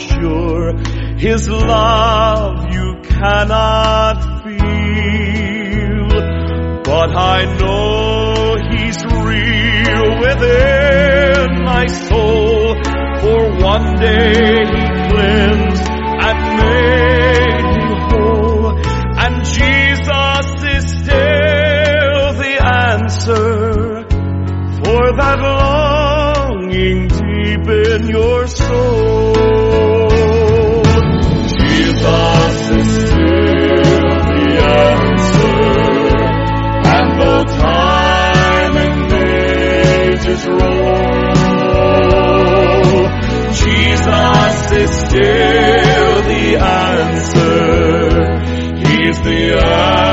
sure His love you cannot feel, but I know He's real within my soul, for one day He cleansed and made me whole, and Jesus is still the answer for that longing deep in your soul. Still the answer. He's the answer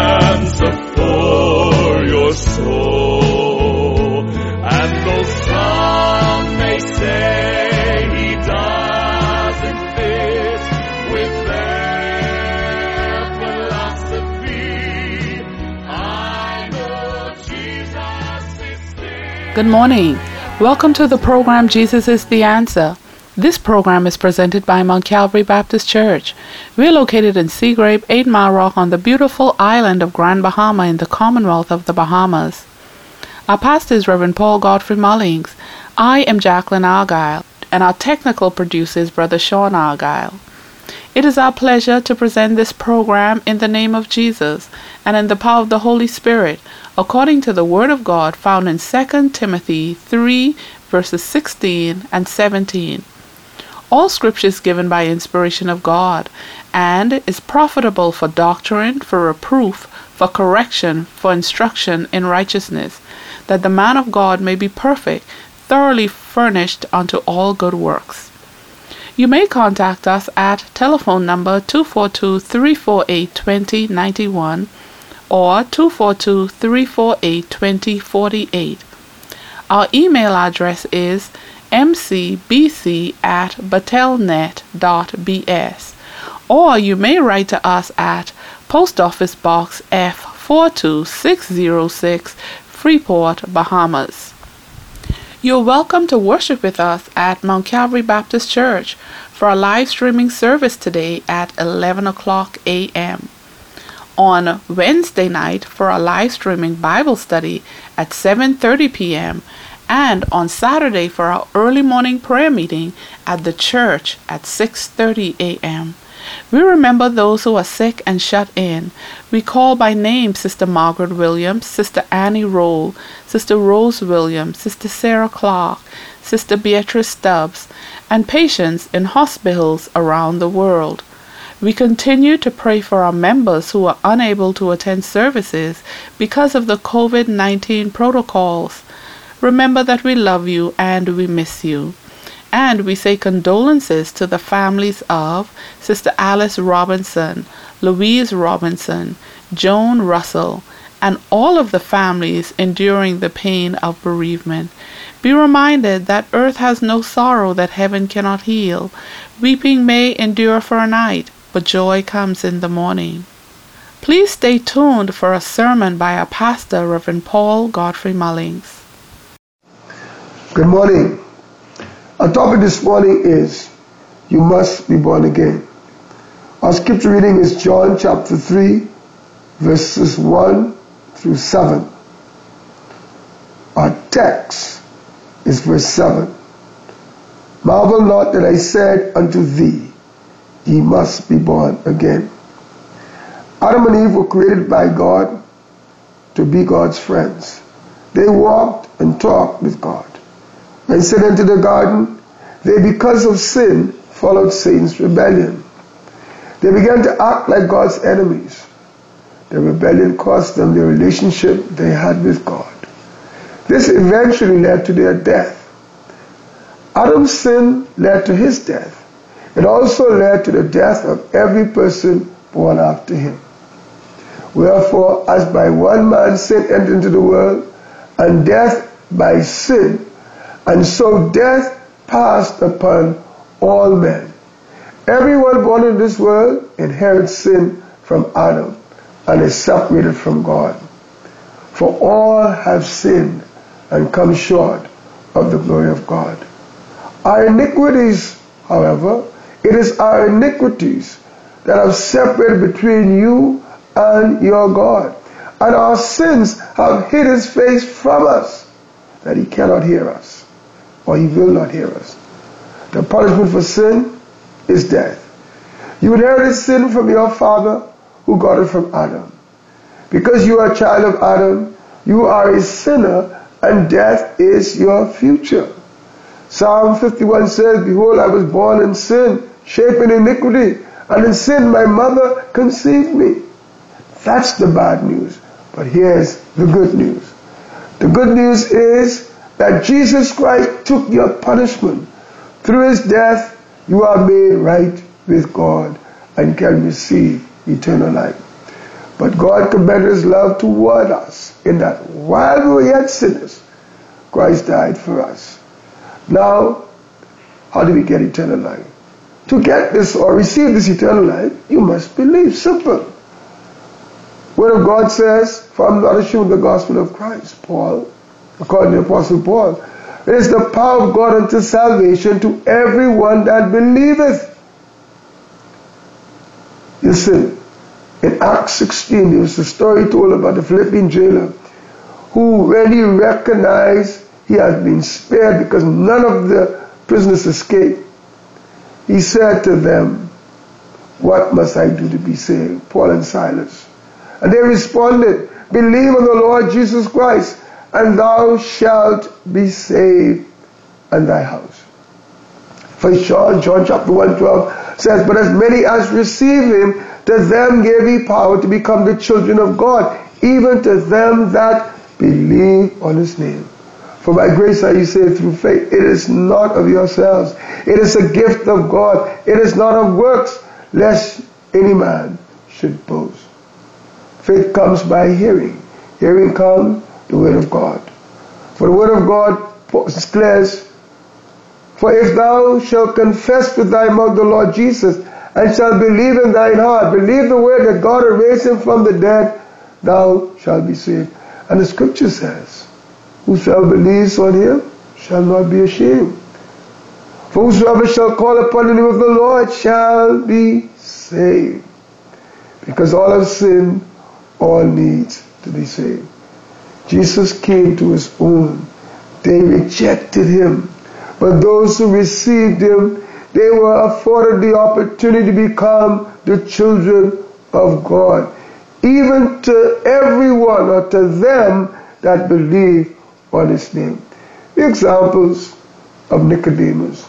Good morning. Welcome to the program Jesus is the Answer. This program is presented by Mount Calvary Baptist Church. We're located in Seagrape, 8 Mile Rock on the beautiful island of Grand Bahama in the Commonwealth of the Bahamas. Our pastor is Reverend Paul Godfrey Mullings. I am Jacqueline Argyle, and our technical producer is Brother Sean Argyle. It is our pleasure to present this program in the name of Jesus and in the power of the Holy Spirit, according to the Word of God found in 2 Timothy 3, verses 16 and 17. All scripture is given by inspiration of God and is profitable for doctrine, for reproof, for correction, for instruction in righteousness, that the man of God may be perfect, thoroughly furnished unto all good works. You may contact us at telephone number 242 348 2091 or 242 348 2048. Our email address is mcbc at batelnet.bs or you may write to us at Post Office Box F42606 Freeport, Bahamas. You're welcome to worship with us at Mount Calvary Baptist Church for a live streaming service today at 11 o'clock a.m. On Wednesday night for a live streaming Bible study at 7:30 p.m. and on Saturday for our early morning prayer meeting at the church at 6:30 a.m. We remember those who are sick and shut in. We call by name Sister Margaret Williams, Sister Annie Roll, Sister Rose Williams, Sister Sarah Clark, Sister Beatrice Stubbs, and patients in hospitals around the world. We continue to pray for our members who are unable to attend services because of the COVID 19 protocols. Remember that we love you and we miss you. And we say condolences to the families of Sister Alice Robinson, Louise Robinson, Joan Russell, and all of the families enduring the pain of bereavement. Be reminded that earth has no sorrow that heaven cannot heal. Weeping may endure for a night, but joy comes in the morning. Please stay tuned for a sermon by our pastor, Reverend Paul Godfrey Mullings. Good morning. Our topic this morning is You Must Be Born Again. Our scripture reading is John chapter 3, verses 1 through 7. Our text is verse 7. Marvel not that I said unto thee, Ye must be born again. Adam and Eve were created by God to be God's friends. They walked and talked with God. When sin entered the garden, they, because of sin, followed Satan's rebellion. They began to act like God's enemies. The rebellion cost them the relationship they had with God. This eventually led to their death. Adam's sin led to his death. It also led to the death of every person born after him. Wherefore, as by one man sin entered into the world, and death by sin, and so death passed upon all men, Everyone born in this world inherits sin from Adam and is separated from God. For all have sinned and come short of the glory of God. Our iniquities, however, it is our iniquities that have separated between you and your God. And our sins have hid his face from us, that he cannot hear us, or he will not hear us. The punishment for sin is death. You inherited sin from your father, who got it from Adam. Because you are a child of Adam, you are a sinner, and death is your future. Psalm 51 says, Behold, I was born in sin, shaped in iniquity, and in sin my mother conceived me. That's the bad news. But here's the good news. The good news is that Jesus Christ took your punishment. Through his death, you are made right with God and can receive eternal life. But God commended his love toward us in that while we were yet sinners, Christ died for us. Now, how do we get eternal life? To get this or receive this eternal life, you must believe. Simple. Word of God says, For I'm not ashamed of the gospel of Christ, Paul, according to the Apostle Paul. It is the power of God unto salvation to everyone that believeth. Listen, in Acts 16, there was a story told about the Philippian jailer who, when he recognized he had been spared because none of the prisoners escaped, he said to them, What must I do to be saved? Paul and Silas. And they responded, Believe on the Lord Jesus Christ, and thou shalt be saved and thy house. First John, John chapter 1, 12 says, But as many as receive him, to them gave he power to become the children of God, even to them that believe on his name. For by grace are you saved through faith. It is not of yourselves. It is a gift of God. It is not of works, lest any man should boast. Faith comes by hearing. Hearing comes the word of God. For the word of God declares, For if thou shalt confess with thy mouth the Lord Jesus, and shalt believe in thine heart, believe the word that God raised him from the dead, thou shalt be saved. And the scripture says, Whosoever believes on him shall not be ashamed. For whosoever shall call upon the name of the Lord shall be saved. Because all have sinned, all need to be saved. Jesus came to his own. They rejected him. But those who received him, they were afforded the opportunity to become the children of God. Even to everyone or to them that believe on his name. The examples of Nicodemus,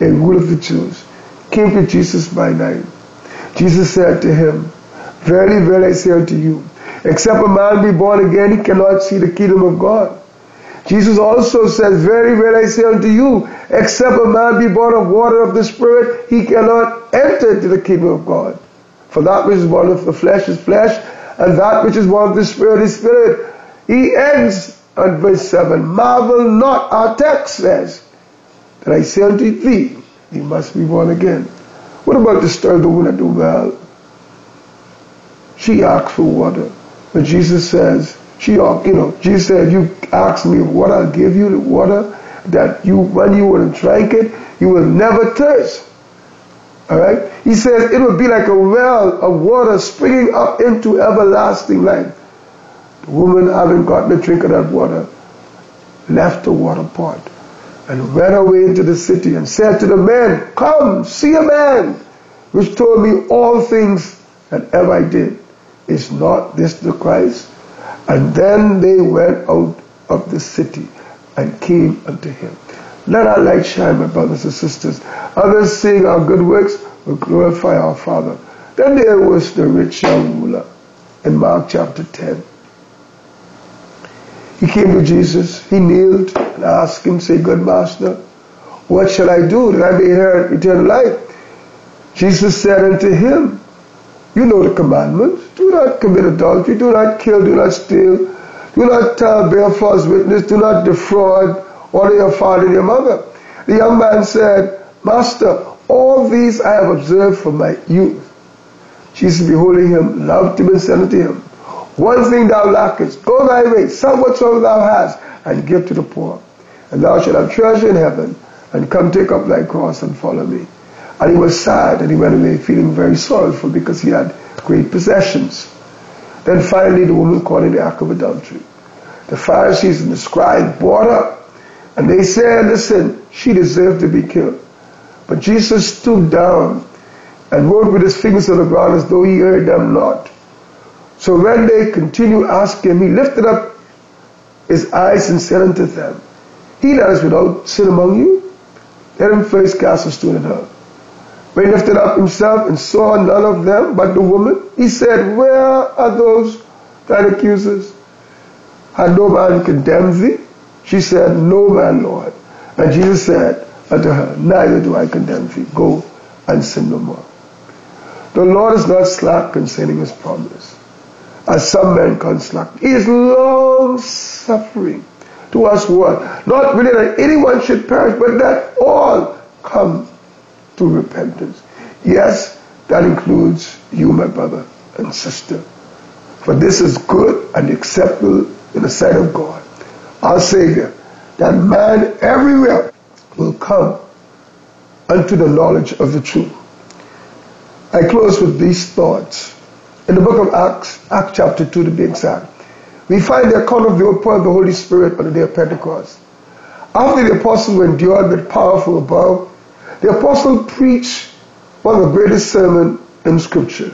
a ruler of the Jews, came to Jesus by night. Jesus said to him, Verily, verily, I say unto you, except a man be born again, he cannot see the kingdom of God. Jesus also says, Very, very I say unto you, except a man be born of water of the Spirit, he cannot enter into the kingdom of God. For that which is born of the flesh is flesh, and that which is born of the Spirit is spirit. He ends at verse 7. Marvel not, our text says, that I say unto thee, you must be born again. What about the story of the woman at the well? She asked for water. But Jesus says, she, you know, Jesus said, you ask me what I'll give you, the water that you, when you will drink it, you will never thirst. All right? He says it will be like a well of water springing up into everlasting life. Woman, having gotten a drink of that water, left the water pot and went away into the city and said to the men, Come, see a man which told me all things that ever I did. Is not this the Christ? And then they went out of the city and came unto him. Let our light shine, my brothers and sisters. Others seeing our good works will glorify our Father. Then there was the rich young ruler in Mark chapter 10. He came to Jesus, he kneeled and asked him, say, Good master, what shall I do that I may inherit eternal life? Jesus said unto him, You know the commandments. Do not commit adultery, do not kill, do not steal, do not uh, bear false witness, do not defraud, honor your father and your mother. The young man said, Master, All these I have observed from my youth. Jesus beholding him, loved him and said unto him, One thing thou lackest, go thy way, sell whatsoever thou hast, and give to the poor. And thou shalt have treasure in heaven, and come take up thy cross and follow me. And he was sad, and he went away feeling very sorrowful because he had great possessions. Then finally the woman caught in the act of adultery. The Pharisees and the scribes brought her, and they said, listen, she deserved to be killed. But Jesus stooped down and wrote with his fingers on the ground as though he heard them not. So when they continued asking him, he lifted up his eyes and said unto them, He that is without sin among you, let him first cast a stone at her. When he lifted up himself and saw none of them but the woman, he said, Where are those that accusers? Had no man condemned thee? She said, No man, Lord. And Jesus said unto her, Neither do I condemn thee. Go and sin no more. The Lord is not slack concerning his promise, as some men slack. He is long suffering to us what? Not really that anyone should perish, but that all come to repentance. Yes, that includes you, my brother and sister. For this is good and acceptable in the sight of God, our Savior, that man everywhere will come unto the knowledge of the truth. I close with these thoughts. In the book of Acts, Acts chapter 2 to be exact, we find the account of the outpouring of the Holy Spirit on the day of Pentecost. After the apostles were endured with powerful above, the apostle preached one of the greatest sermons in Scripture.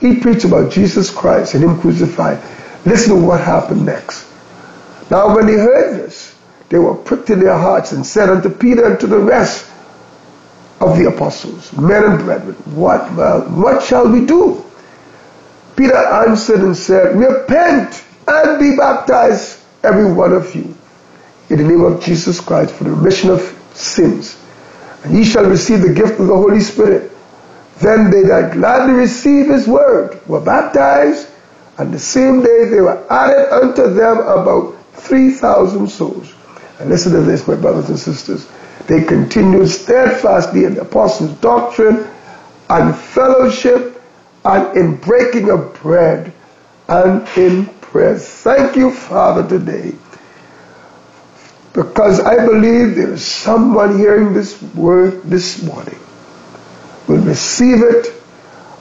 He preached about Jesus Christ and Him crucified. Listen to what happened next. Now, when they heard this, they were pricked in their hearts and said unto Peter and to the rest of the apostles, Men and brethren, what, well, what shall we do? Peter answered and said, Repent and be baptized, every one of you, in the name of Jesus Christ for the remission of sins. And ye shall receive the gift of the Holy Spirit. Then they that gladly received his word were baptized, and the same day they were added unto them about 3,000 souls. And listen to this, my brothers and sisters. They continued steadfastly in the apostles' doctrine and fellowship and in breaking of bread and in prayer. Thank you, Father, today. Because I believe there is someone hearing this word this morning will receive it,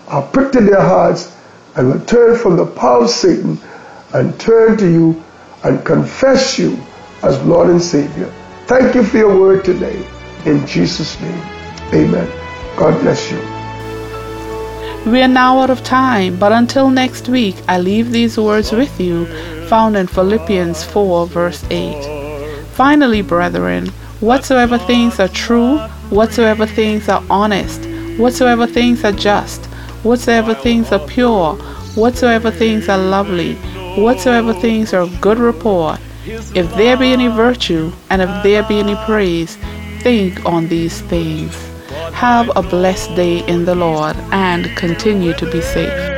are pricked in their hearts, and will turn from the power of Satan and turn to you and confess you as Lord and Savior. Thank you for your word today. In Jesus' name, amen. God bless you. We are now out of time, but until next week, I leave these words with you, found in Philippians 4, verse 8. Finally, brethren, whatsoever things are true, whatsoever things are honest, whatsoever things are just, whatsoever things are pure, whatsoever things are lovely, whatsoever things are of good report, if there be any virtue, and if there be any praise, think on these things. Have a blessed day in the Lord and continue to be safe.